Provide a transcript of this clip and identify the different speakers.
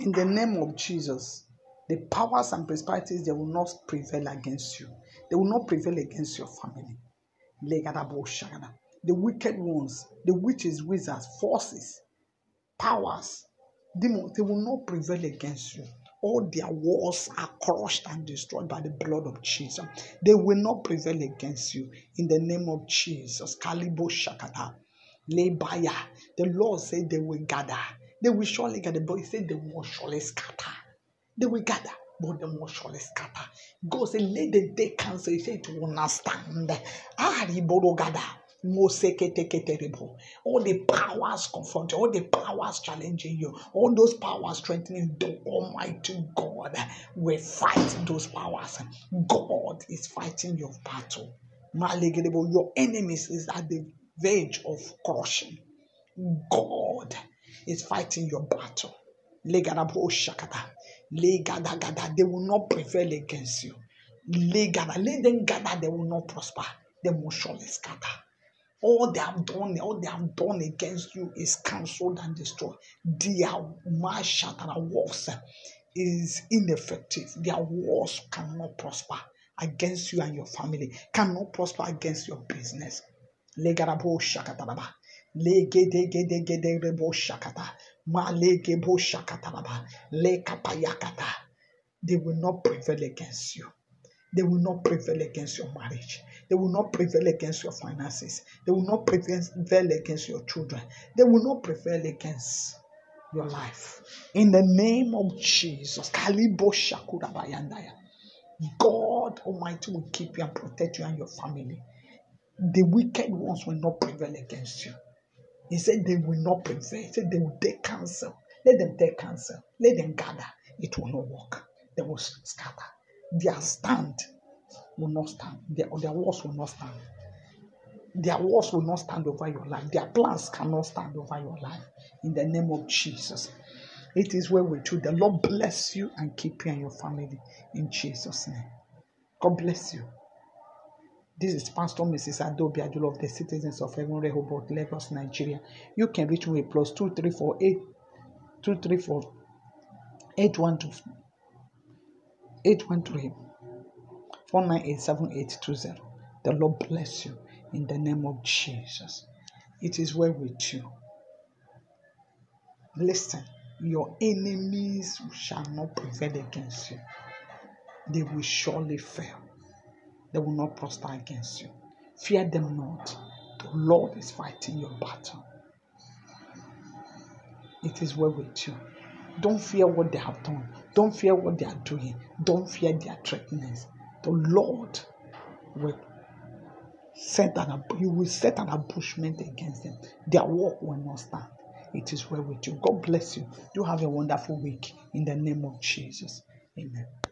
Speaker 1: In the name of Jesus, the powers and principalities they will not prevail against you. They will not prevail against your family. The wicked ones, the witches, wizards, forces, powers, demons, they will not prevail against you. All their walls are crushed and destroyed by the blood of Jesus. They will not prevail against you in the name of Jesus. Kalibo Shakata. Lebaya. The Lord said they will gather. They will surely gather, but He said they will surely scatter. They will gather, but they will surely scatter. God said, Let the day cancel. He said, To understand. Ah, gather. All the powers confronting, all the powers challenging you, all those powers strengthening the Almighty God. We fight those powers. God is fighting your battle. Your enemies is at the verge of crushing. God is fighting your battle. Legadabo shakata. Legadagada. They will not prevail against you. Legada. Let them gather, they will not prosper. They will surely scatter. All they have done, all they have done against you is cancelled and destroyed. Their mashatara works is ineffective. Their wars cannot prosper against you and your family, cannot prosper against your business. Legarabo shakataraba. They will not prevail against you. They will not prevail against your marriage. They will not prevail against your finances. They will not prevail against your children. They will not prevail against your life. In the name of Jesus. God Almighty will keep you and protect you and your family. The wicked ones will not prevail against you. He said they will not prevail. He said they will take counsel. Let them take counsel. Let them gather. It will not work. They will scatter. Their stand will not stand. Their, their walls will not stand. Their walls will not stand over your life. Their plans cannot stand over your life. In the name of Jesus. It is well with you. The Lord bless you and keep you and your family in Jesus' name. God bless you. This is Pastor Mrs. Adobe Adul of the Citizens of Heaven, Rehoboth, Lagos, Nigeria. You can reach me plus 2348 234 812 813 4987820. The Lord bless you in the name of Jesus. It is well with you. Listen, your enemies shall not prevail against you, they will surely fail. They will not prosper against you. Fear them not. The Lord is fighting your battle. It is well with you. Don't fear what they have done. Don't fear what they are doing. Don't fear their threatenings. The Lord will set an you will set an ambushment against them. Their work will not stand. It is well with you. God bless you. Do have a wonderful week in the name of Jesus. Amen.